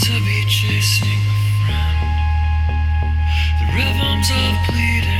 to be chasing a friend. The rhythms of pleading.